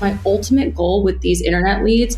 My ultimate goal with these internet leads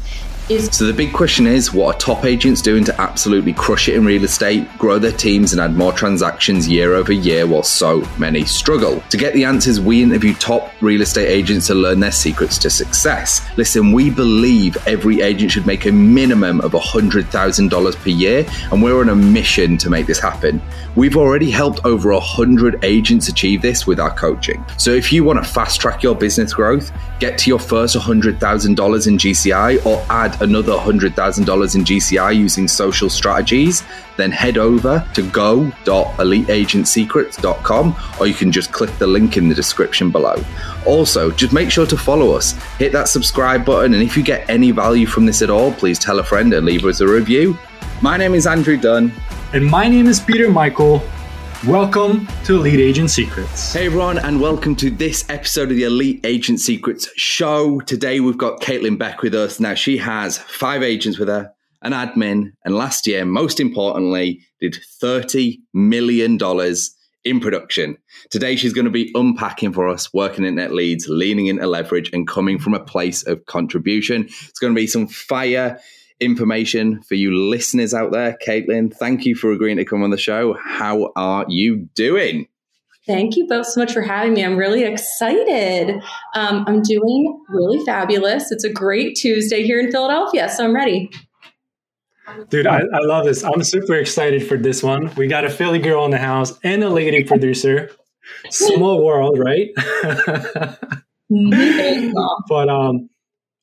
So the big question is what are top agents doing to absolutely crush it in real estate, grow their teams, and add more transactions year over year while so many struggle? To get the answers, we interview top real estate agents to learn their secrets to success. Listen, we believe every agent should make a minimum of $100,000 per year, and we're on a mission to make this happen. We've already helped over 100 agents achieve this with our coaching. So if you want to fast track your business growth, get to your first $100,000 in GCI, or add another $100,000 in GCI using social strategies, then head over to go.eliteagentsecrets.com or you can just click the link in the description below. Also, just make sure to follow us, hit that subscribe button, and if you get any value from this at all, please tell a friend and leave us a review. My name is Andrew Dunn. And my name is Peter Michael. Welcome to Elite Agent Secrets. Hey everyone, and welcome to this episode of the Elite Agent Secrets show. Today we've got Caitlin Beck with us. Now she has five agents with her, an admin, and last year, most importantly, did $30 million in production. Today she's going to be unpacking for us, working internet leads, leaning into leverage, and coming from a place of contribution. It's going to be some fire information for you listeners out there. Caitlin, thank you for agreeing to come on the show. How are you doing? Thank you both so much for having me. I'm really excited. Um, I'm doing really fabulous. It's a great Tuesday here in Philadelphia, so I'm ready. Dude, I, I love this. I'm super excited for this one. We got a Philly girl in the house and a lady producer. Small world, right? but um,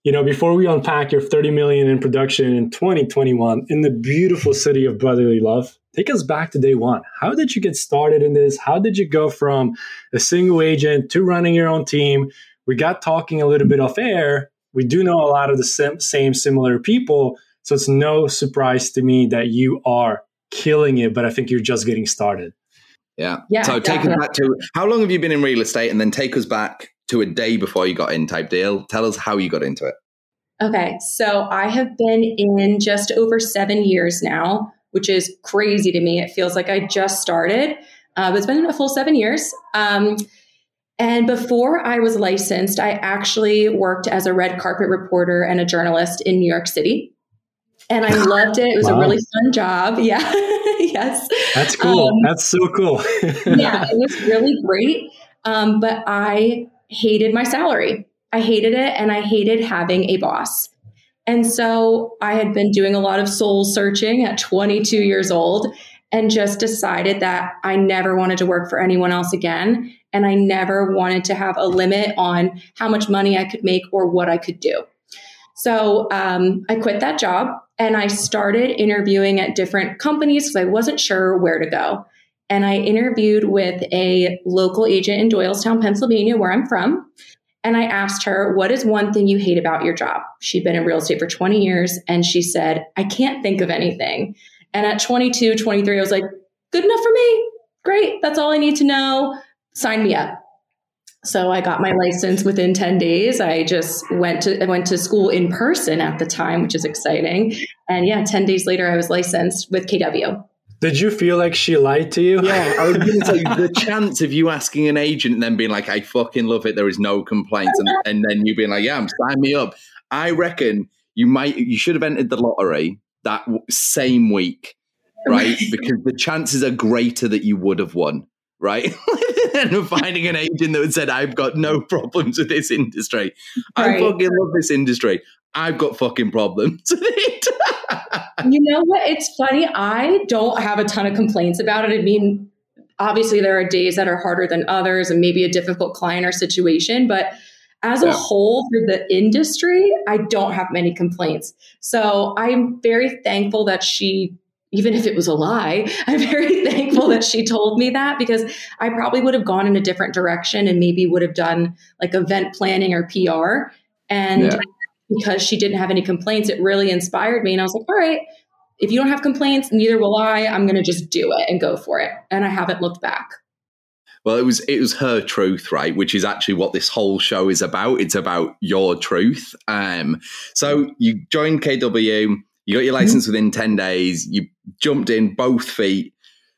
you know, before we unpack your 30 million in production in 2021 in the beautiful city of brotherly love, take us back to day one. How did you get started in this? How did you go from a single agent to running your own team? We got talking a little bit off air. We do know a lot of the same similar people. So it's no surprise to me that you are killing it, but I think you're just getting started. Yeah. yeah so take us back to how long have you been in real estate and then take us back to a day before you got in type deal. Tell us how you got into it. Okay. So I have been in just over seven years now, which is crazy to me. It feels like I just started, uh, but it's been a full seven years. Um, and before I was licensed, I actually worked as a red carpet reporter and a journalist in New York City. And I loved it. It was wow. a really fun job. Yeah. yes. That's cool. Um, That's so cool. yeah, it was really great. Um, but I hated my salary. I hated it and I hated having a boss. And so I had been doing a lot of soul searching at 22 years old and just decided that I never wanted to work for anyone else again. And I never wanted to have a limit on how much money I could make or what I could do. So um, I quit that job and I started interviewing at different companies because I wasn't sure where to go. And I interviewed with a local agent in Doylestown, Pennsylvania, where I'm from. And I asked her, What is one thing you hate about your job? She'd been in real estate for 20 years. And she said, I can't think of anything. And at 22, 23, I was like, Good enough for me. Great. That's all I need to know. Sign me up. So I got my license within 10 days. I just went to I went to school in person at the time, which is exciting. And yeah, 10 days later I was licensed with KW. Did you feel like she lied to you? Yeah, I was going to say the chance of you asking an agent and then being like, "I fucking love it. There is no complaints," and, and then you being like, "Yeah, I'm sign me up." I reckon you might you should have entered the lottery that same week, right? because the chances are greater that you would have won, right? and finding an agent that said, "I've got no problems with this industry. Right. I fucking love this industry. I've got fucking problems with it." you know what? It's funny. I don't have a ton of complaints about it. I mean, obviously, there are days that are harder than others and maybe a difficult client or situation, but as yeah. a whole for the industry, I don't have many complaints. So I'm very thankful that she, even if it was a lie, I'm very thankful that she told me that because I probably would have gone in a different direction and maybe would have done like event planning or PR. And yeah because she didn't have any complaints, it really inspired me. And I was like, all right, if you don't have complaints, neither will I. I'm going to just do it and go for it. And I haven't looked back. Well, it was it was her truth, right? Which is actually what this whole show is about. It's about your truth. Um, so you joined KW, you got your mm-hmm. license mm-hmm. within ten days. You jumped in both feet.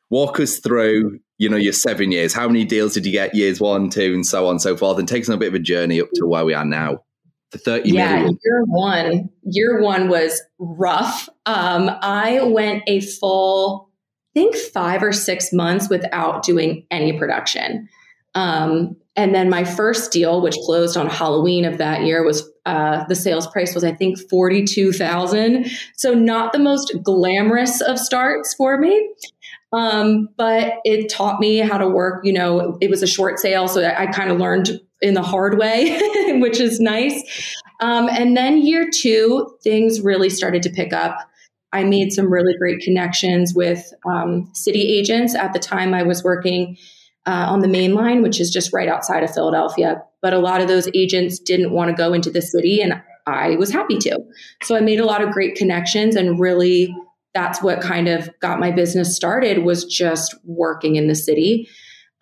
Walk us through, you know, your seven years. How many deals did you get? Years one, two, and so on and so forth. And take us on a bit of a journey up to where we are now. The 30 yeah, million. year one, year one was rough. Um, I went a full, I think five or six months without doing any production. Um, and then my first deal, which closed on Halloween of that year, was uh, the sales price was I think forty two thousand. So not the most glamorous of starts for me, um, but it taught me how to work. You know, it was a short sale, so I, I kind of learned in the hard way, which is nice. Um, and then year two, things really started to pick up. I made some really great connections with um, city agents. At the time, I was working uh, on the main line, which is just right outside of Philadelphia. But a lot of those agents didn't want to go into the city, and I was happy to. So I made a lot of great connections, and really, that's what kind of got my business started was just working in the city.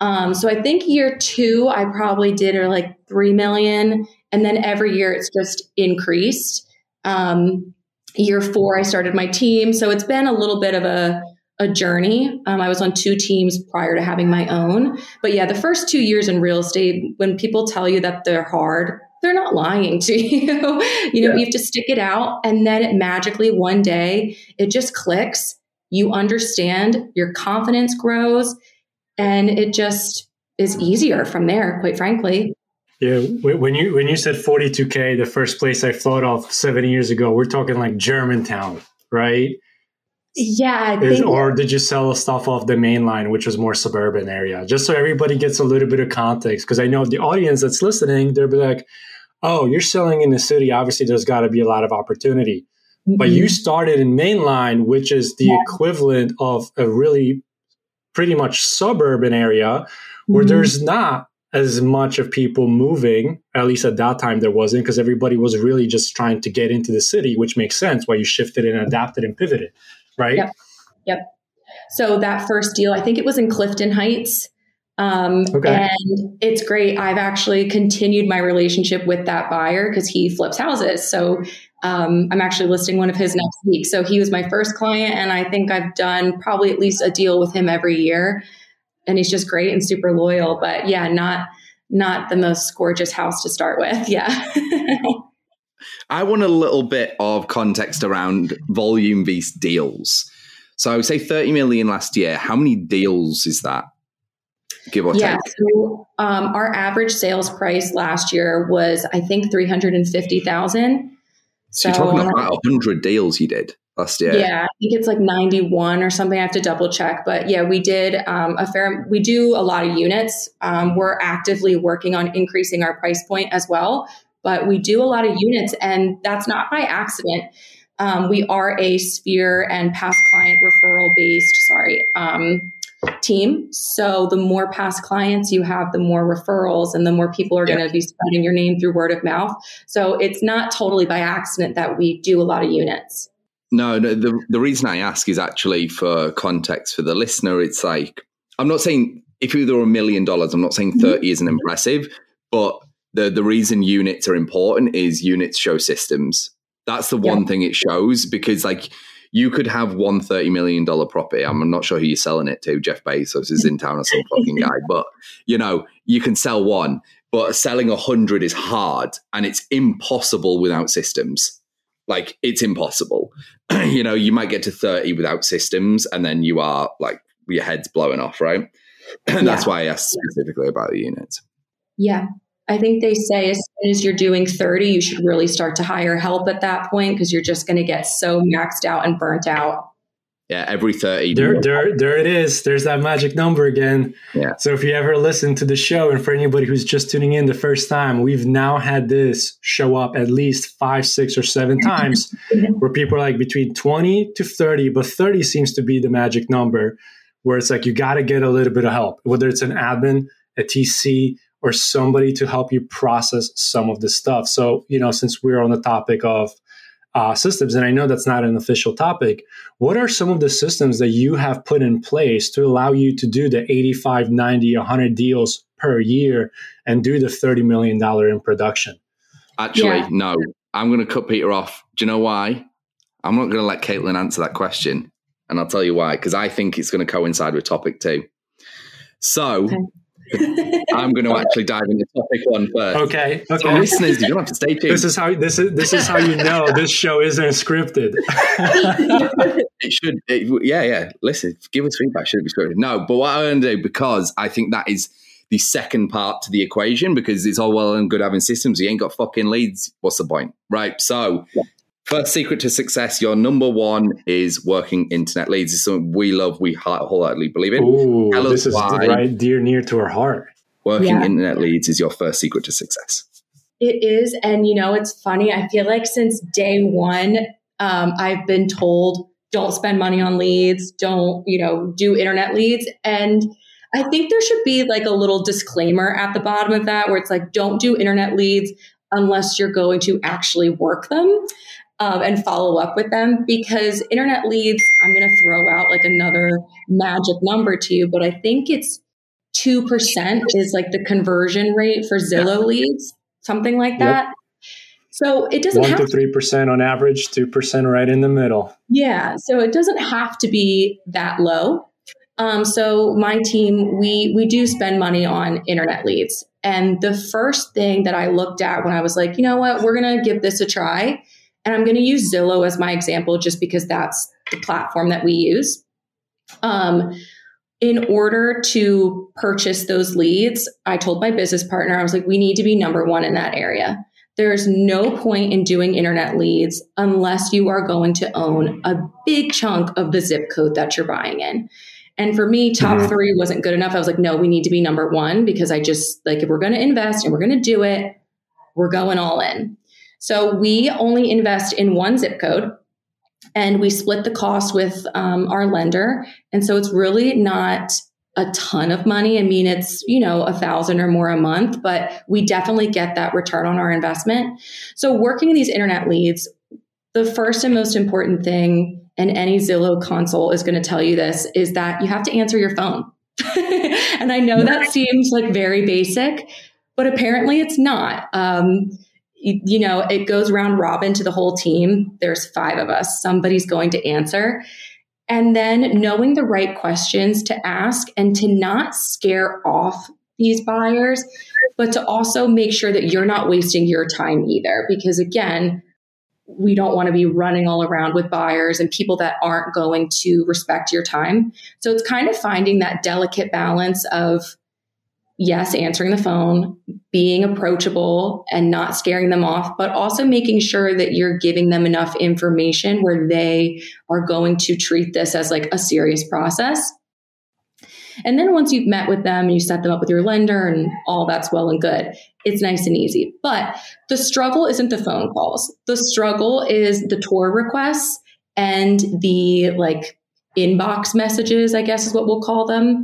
Um, so I think year two, I probably did or like three million, and then every year it's just increased. Um, year four, I started my team, so it's been a little bit of a a journey. Um, I was on two teams prior to having my own, but yeah, the first two years in real estate, when people tell you that they're hard, they're not lying to you. you know, yeah. you have to stick it out, and then it magically one day it just clicks. You understand, your confidence grows and it just is easier from there quite frankly yeah when you when you said 42k the first place i thought of seven years ago we're talking like germantown right yeah Is, or did you sell stuff off the main line which was more suburban area just so everybody gets a little bit of context because i know the audience that's listening they'll be like oh you're selling in the city obviously there's got to be a lot of opportunity mm-hmm. but you started in mainline which is the yeah. equivalent of a really pretty much suburban area where mm-hmm. there's not as much of people moving at least at that time there wasn't because everybody was really just trying to get into the city which makes sense why you shifted and adapted and pivoted right yep yep so that first deal i think it was in clifton heights um, okay. and it's great i've actually continued my relationship with that buyer because he flips houses so um, I'm actually listing one of his next week. So he was my first client, and I think I've done probably at least a deal with him every year. And he's just great and super loyal. But yeah, not not the most gorgeous house to start with. Yeah. I want a little bit of context around volume based deals. So I would say 30 million last year. How many deals is that? Give or yeah, take. So, um, our average sales price last year was, I think, 350,000. So, so you're talking about 100 deals you did last year. Yeah, I think it's like 91 or something. I have to double check. But yeah, we did um, a fair, we do a lot of units. Um, we're actively working on increasing our price point as well. But we do a lot of units, and that's not by accident. Um, we are a sphere and past client referral based, sorry, um, team. So the more past clients you have, the more referrals and the more people are yeah. going to be spreading your name through word of mouth. So it's not totally by accident that we do a lot of units. No, no the, the reason I ask is actually for context for the listener. It's like, I'm not saying if you were a million dollars, I'm not saying mm-hmm. 30 mm-hmm. isn't impressive, but the, the reason units are important is units show systems. That's the one yeah. thing it shows because like you could have one $30 million property. I'm not sure who you're selling it to. Jeff Bezos is in town or some fucking guy. But, you know, you can sell one, but selling a hundred is hard and it's impossible without systems. Like it's impossible. you know, you might get to 30 without systems and then you are like, your head's blowing off, right? And that's why I asked specifically about the units. Yeah. I think they say as soon as you're doing 30, you should really start to hire help at that point because you're just going to get so maxed out and burnt out. Yeah, every 30. There, there, there it is. There's that magic number again. Yeah. So if you ever listen to the show, and for anybody who's just tuning in the first time, we've now had this show up at least five, six, or seven times where people are like between 20 to 30, but 30 seems to be the magic number where it's like you got to get a little bit of help, whether it's an admin, a TC, or somebody to help you process some of this stuff. So, you know, since we're on the topic of uh, systems, and I know that's not an official topic, what are some of the systems that you have put in place to allow you to do the 85, 90, 100 deals per year and do the $30 million in production? Actually, yeah. no. I'm going to cut Peter off. Do you know why? I'm not going to let Caitlin answer that question. And I'll tell you why, because I think it's going to coincide with topic two. So, okay I'm going to actually dive into topic one first. Okay. Okay. So listeners, you don't have to stay tuned. This is how this is this is how you know this show isn't scripted. it should. It, yeah, yeah. Listen, give us feedback. Should it be scripted? No, but what I'm going to do because I think that is the second part to the equation because it's all well and good having systems. You ain't got fucking leads. What's the point, right? So. Yeah. First secret to success, your number one is working internet leads. It's something we love, we wholeheartedly believe in. Ooh, this is right dear near to our heart. Working yeah. internet leads is your first secret to success. It is. And, you know, it's funny. I feel like since day one, um, I've been told don't spend money on leads, don't, you know, do internet leads. And I think there should be like a little disclaimer at the bottom of that where it's like, don't do internet leads unless you're going to actually work them um, and follow up with them because internet leads, I'm going to throw out like another magic number to you, but I think it's 2% is like the conversion rate for Zillow leads, something like that. Yep. So it doesn't one to three percent on average, two percent right in the middle. Yeah, so it doesn't have to be that low. Um, so my team, we we do spend money on internet leads, and the first thing that I looked at when I was like, you know what, we're gonna give this a try, and I'm going to use Zillow as my example just because that's the platform that we use. Um, in order to purchase those leads, I told my business partner, I was like, we need to be number one in that area. There's no point in doing internet leads unless you are going to own a big chunk of the zip code that you're buying in. And for me, top mm-hmm. three wasn't good enough. I was like, no, we need to be number one because I just like, if we're going to invest and we're going to do it, we're going all in. So we only invest in one zip code and we split the cost with um, our lender. And so it's really not a ton of money. I mean, it's, you know, a thousand or more a month, but we definitely get that return on our investment. So working these internet leads, the first and most important thing, and any Zillow console is going to tell you this, is that you have to answer your phone. and I know that seems like very basic, but apparently it's not. Um, you, know, it goes round robin to the whole team. There's five of us. Somebody's going to answer. And then knowing the right questions to ask and to not scare off these buyers, but to also make sure that you're not wasting your time either. Because again, we don't want to be running all around with buyers and people that aren't going to respect your time. So it's kind of finding that delicate balance of yes, answering the phone, being approachable and not scaring them off, but also making sure that you're giving them enough information where they are going to treat this as like a serious process. And then once you've met with them and you set them up with your lender and all that's well and good, it's nice and easy. But the struggle isn't the phone calls. The struggle is the tour requests and the like inbox messages, I guess is what we'll call them,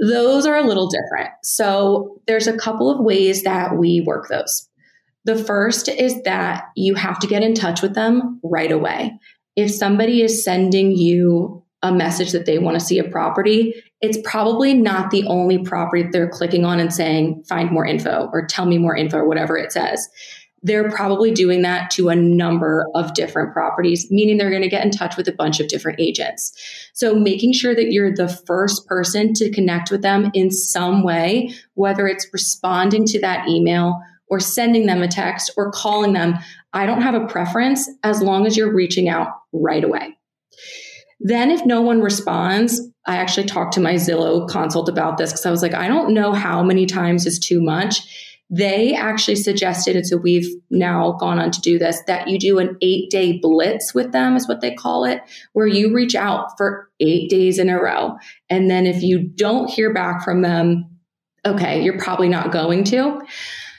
those are a little different. So there's a couple of ways that we work those. The first is that you have to get in touch with them right away. If somebody is sending you a message that they want to see a property, it's probably not the only property they're clicking on and saying, find more info or tell me more info or whatever it says they're probably doing that to a number of different properties, meaning they're going to get in touch with a bunch of different agents. So making sure that you're the first person to connect with them in some way, whether it's responding to that email or sending them a text or calling them, I don't have a preference as long as you're reaching out right away. Then, if no one responds, I actually talked to my Zillow consult about this because I was like, I don't know how many times is too much they actually suggested, and so we've now gone on to do this, that you do an eight day blitz with them, is what they call it, where you reach out for eight days in a row. And then if you don't hear back from them, okay, you're probably not going to.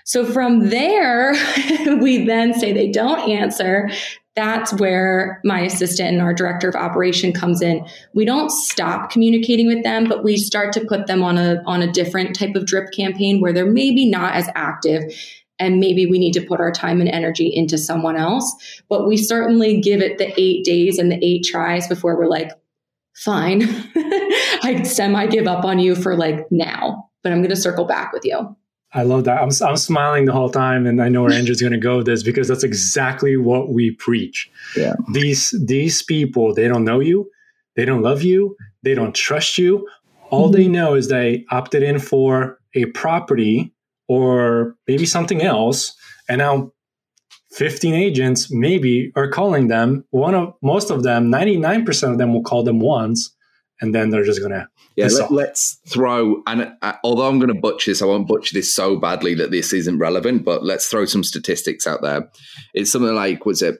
So from there, we then say they don't answer that's where my assistant and our director of operation comes in. We don't stop communicating with them, but we start to put them on a on a different type of drip campaign where they're maybe not as active and maybe we need to put our time and energy into someone else. But we certainly give it the eight days and the eight tries before we're like, fine, I semi give up on you for like now, but I'm going to circle back with you. I love that. I'm, I'm smiling the whole time, and I know where Andrew's going to go with this because that's exactly what we preach. Yeah. These these people, they don't know you, they don't love you, they don't trust you. All mm-hmm. they know is they opted in for a property or maybe something else, and now 15 agents maybe are calling them. One of most of them, 99% of them will call them once, and then they're just gonna yeah, let, us throw, and uh, although I'm going to butcher this, I won't butcher this so badly that this isn't relevant, but let's throw some statistics out there. It's something like, was it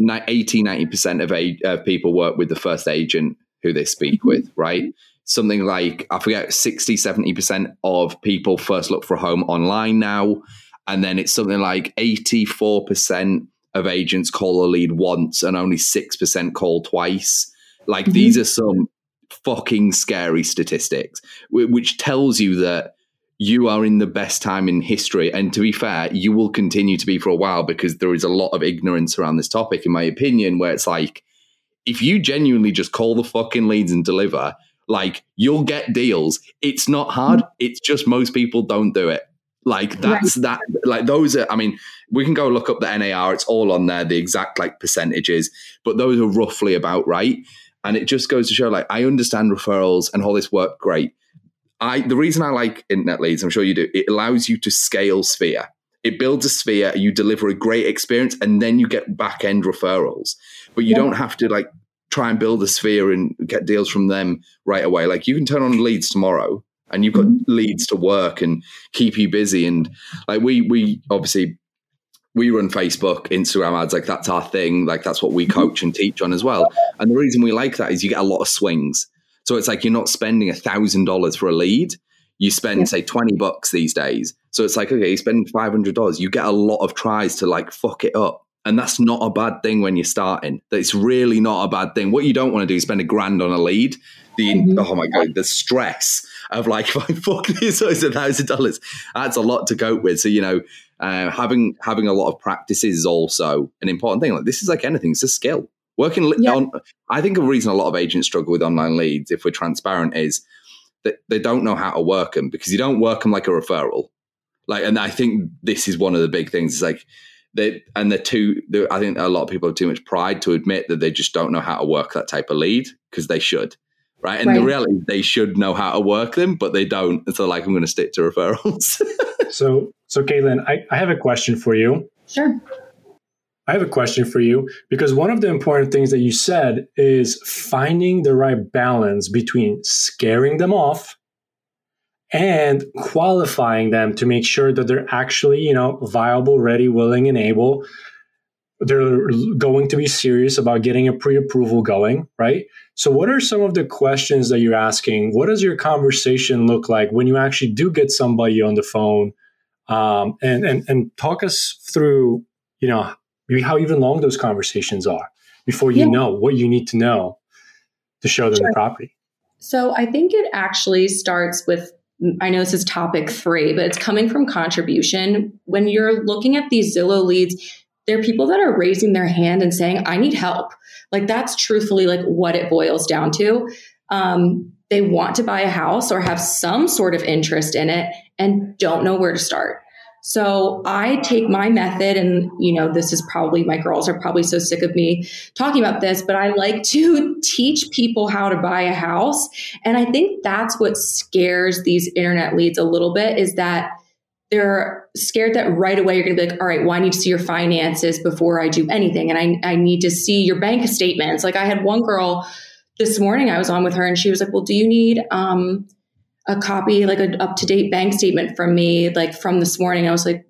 80, 90% of a, uh, people work with the first agent who they speak mm-hmm. with, right? Something like, I forget, 60, 70% of people first look for a home online now. And then it's something like 84% of agents call a lead once and only 6% call twice. Like mm-hmm. these are some fucking scary statistics, which tells you that you are in the best time in history. And to be fair, you will continue to be for a while because there is a lot of ignorance around this topic, in my opinion, where it's like, if you genuinely just call the fucking leads and deliver, like you'll get deals. It's not hard. Mm-hmm. It's just most people don't do it. Like that's right. that. Like those are. I mean, we can go look up the NAR. It's all on there. The exact like percentages, but those are roughly about right. And it just goes to show, like, I understand referrals and all this work great. I the reason I like internet leads, I'm sure you do, it allows you to scale sphere. It builds a sphere, you deliver a great experience, and then you get back end referrals. But you yeah. don't have to like try and build a sphere and get deals from them right away. Like you can turn on leads tomorrow and you've got mm-hmm. leads to work and keep you busy. And like we we obviously we run Facebook, Instagram ads, like that's our thing. Like that's what we mm-hmm. coach and teach on as well. And the reason we like that is you get a lot of swings. So it's like you're not spending a thousand dollars for a lead. You spend, yeah. say, 20 bucks these days. So it's like, okay, you spend $500. You get a lot of tries to like fuck it up. And that's not a bad thing when you're starting. That's really not a bad thing. What you don't want to do is spend a grand on a lead. The mm-hmm. oh my god, the stress of like if I fuck this, it's a thousand dollars. That's a lot to cope with. So you know, uh, having having a lot of practices is also an important thing. Like this is like anything; it's a skill. Working yeah. on, I think a reason a lot of agents struggle with online leads, if we're transparent, is that they don't know how to work them because you don't work them like a referral. Like, and I think this is one of the big things. It's like they and they're too. They're, I think a lot of people have too much pride to admit that they just don't know how to work that type of lead because they should right? And right. the reality, they should know how to work them, but they don't. And so, like, I'm going to stick to referrals. so, so Caitlin, I, I have a question for you. Sure. I have a question for you because one of the important things that you said is finding the right balance between scaring them off and qualifying them to make sure that they're actually, you know, viable, ready, willing, and able. They're going to be serious about getting a pre approval going, right? So, what are some of the questions that you're asking? What does your conversation look like when you actually do get somebody on the phone? Um, and, and, and talk us through, you know, maybe how even long those conversations are before you yeah. know what you need to know to show them sure. the property. So, I think it actually starts with I know this is topic three, but it's coming from contribution. When you're looking at these Zillow leads, there are people that are raising their hand and saying, I need help. Like that's truthfully like what it boils down to. Um, they want to buy a house or have some sort of interest in it and don't know where to start. So I take my method, and you know, this is probably my girls are probably so sick of me talking about this, but I like to teach people how to buy a house. And I think that's what scares these internet leads a little bit is that they're scared that right away you're going to be like, all right, well, I need to see your finances before I do anything. And I, I need to see your bank statements. Like I had one girl this morning, I was on with her and she was like, well, do you need um, a copy, like an up to date bank statement from me, like from this morning? I was like,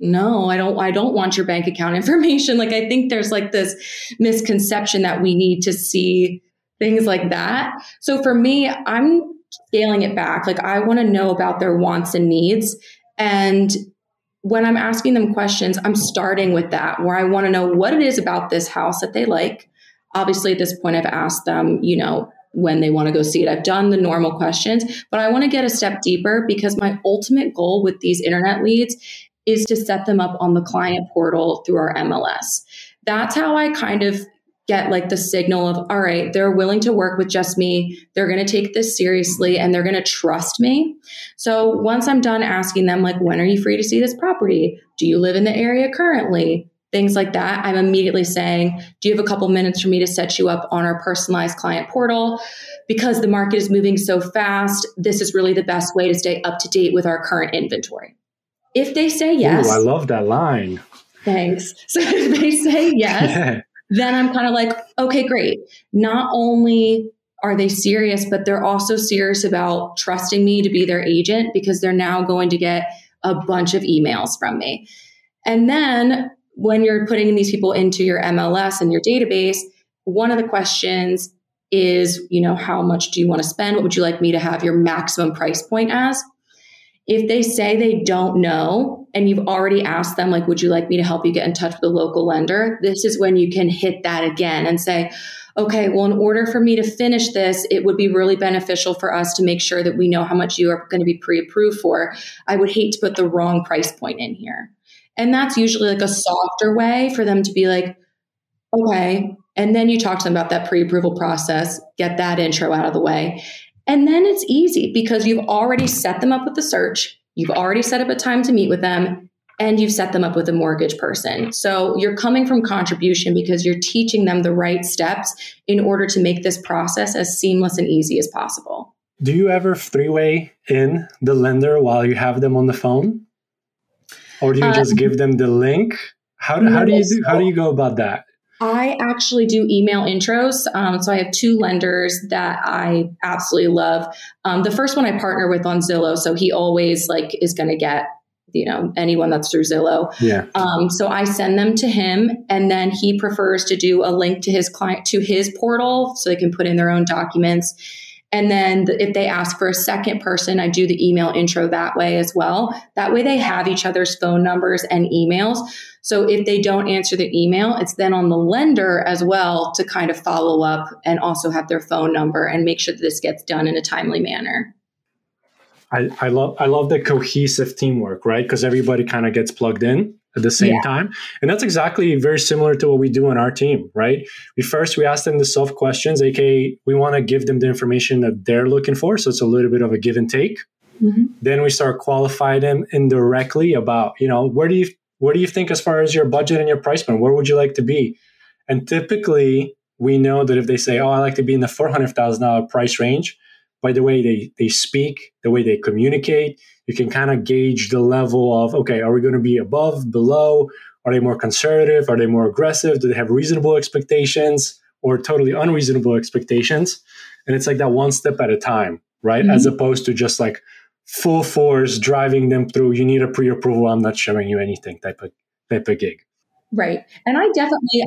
no, I don't, I don't want your bank account information. Like, I think there's like this misconception that we need to see things like that. So for me, I'm scaling it back. Like I want to know about their wants and needs and when I'm asking them questions, I'm starting with that where I want to know what it is about this house that they like. Obviously, at this point, I've asked them, you know, when they want to go see it. I've done the normal questions, but I want to get a step deeper because my ultimate goal with these internet leads is to set them up on the client portal through our MLS. That's how I kind of get like the signal of, all right, they're willing to work with just me. They're going to take this seriously and they're going to trust me. So once I'm done asking them, like, when are you free to see this property? Do you live in the area currently? things like that, I'm immediately saying, Do you have a couple minutes for me to set you up on our personalized client portal? Because the market is moving so fast, this is really the best way to stay up to date with our current inventory. If they say yes, Ooh, I love that line. Thanks. So if they say yes, yeah. Then I'm kind of like, okay, great. Not only are they serious, but they're also serious about trusting me to be their agent because they're now going to get a bunch of emails from me. And then when you're putting these people into your MLS and your database, one of the questions is, you know, how much do you want to spend? What would you like me to have your maximum price point as? If they say they don't know and you've already asked them, like, would you like me to help you get in touch with a local lender? This is when you can hit that again and say, okay, well, in order for me to finish this, it would be really beneficial for us to make sure that we know how much you are going to be pre approved for. I would hate to put the wrong price point in here. And that's usually like a softer way for them to be like, okay. And then you talk to them about that pre approval process, get that intro out of the way. And then it's easy because you've already set them up with the search, you've already set up a time to meet with them, and you've set them up with a mortgage person. So you're coming from contribution because you're teaching them the right steps in order to make this process as seamless and easy as possible. Do you ever three way in the lender while you have them on the phone? Or do you just um, give them the link? How do, how do you do, how do you go about that? I actually do email intros. Um, so I have two lenders that I absolutely love. Um, the first one I partner with on Zillow, so he always like is going to get you know anyone that's through Zillow. Yeah. Um, so I send them to him, and then he prefers to do a link to his client to his portal, so they can put in their own documents. And then if they ask for a second person, I do the email intro that way as well. That way they have each other's phone numbers and emails. So if they don't answer the email, it's then on the lender as well to kind of follow up and also have their phone number and make sure that this gets done in a timely manner. I, I love I love the cohesive teamwork, right? Because everybody kind of gets plugged in at the same yeah. time. And that's exactly very similar to what we do on our team, right? We first we ask them the soft questions, aka we want to give them the information that they're looking for. So it's a little bit of a give and take. Mm-hmm. Then we start qualifying them indirectly about, you know, where do you where do you think as far as your budget and your price point? Where would you like to be? And typically we know that if they say, Oh, I like to be in the four hundred thousand dollar price range, by the way they, they speak, the way they communicate, you can kind of gauge the level of, okay, are we going to be above, below? Are they more conservative? Are they more aggressive? Do they have reasonable expectations or totally unreasonable expectations? And it's like that one step at a time, right? Mm-hmm. As opposed to just like full force driving them through, you need a pre approval, I'm not showing you anything type of, type of gig. Right. And I definitely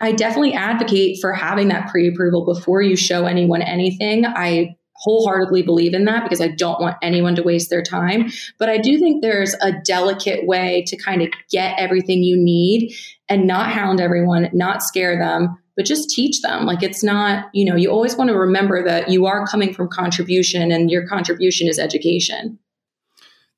I I definitely advocate for having that pre-approval before you show anyone anything. I wholeheartedly believe in that because I don't want anyone to waste their time. But I do think there's a delicate way to kind of get everything you need and not hound everyone, not scare them, but just teach them. Like it's not, you know, you always want to remember that you are coming from contribution and your contribution is education.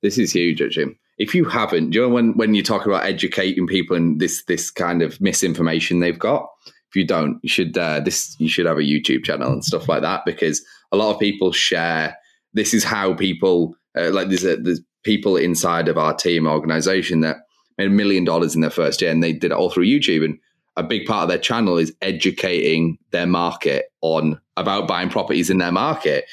This is huge, Jim. If you haven't, you know when when you talk about educating people and this this kind of misinformation they've got, if you don't, you should uh, this you should have a YouTube channel and stuff like that because a lot of people share. This is how people uh, like there's a, there's people inside of our team organization that made a million dollars in their first year and they did it all through YouTube and a big part of their channel is educating their market on about buying properties in their market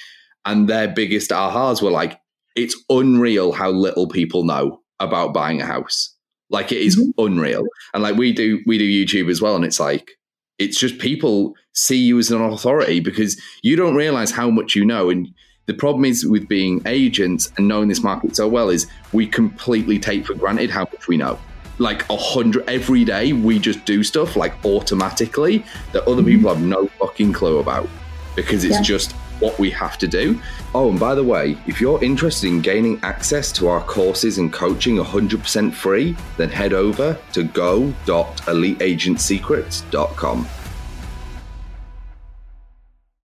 and their biggest ahas were like it's unreal how little people know about buying a house like it is mm-hmm. unreal and like we do we do youtube as well and it's like it's just people see you as an authority because you don't realize how much you know. And the problem is with being agents and knowing this market so well is we completely take for granted how much we know. Like a hundred every day, we just do stuff like automatically that other mm-hmm. people have no fucking clue about because it's yeah. just what we have to do. Oh, and by the way, if you're interested in gaining access to our courses and coaching 100% free, then head over to go.eliteagentsecrets.com.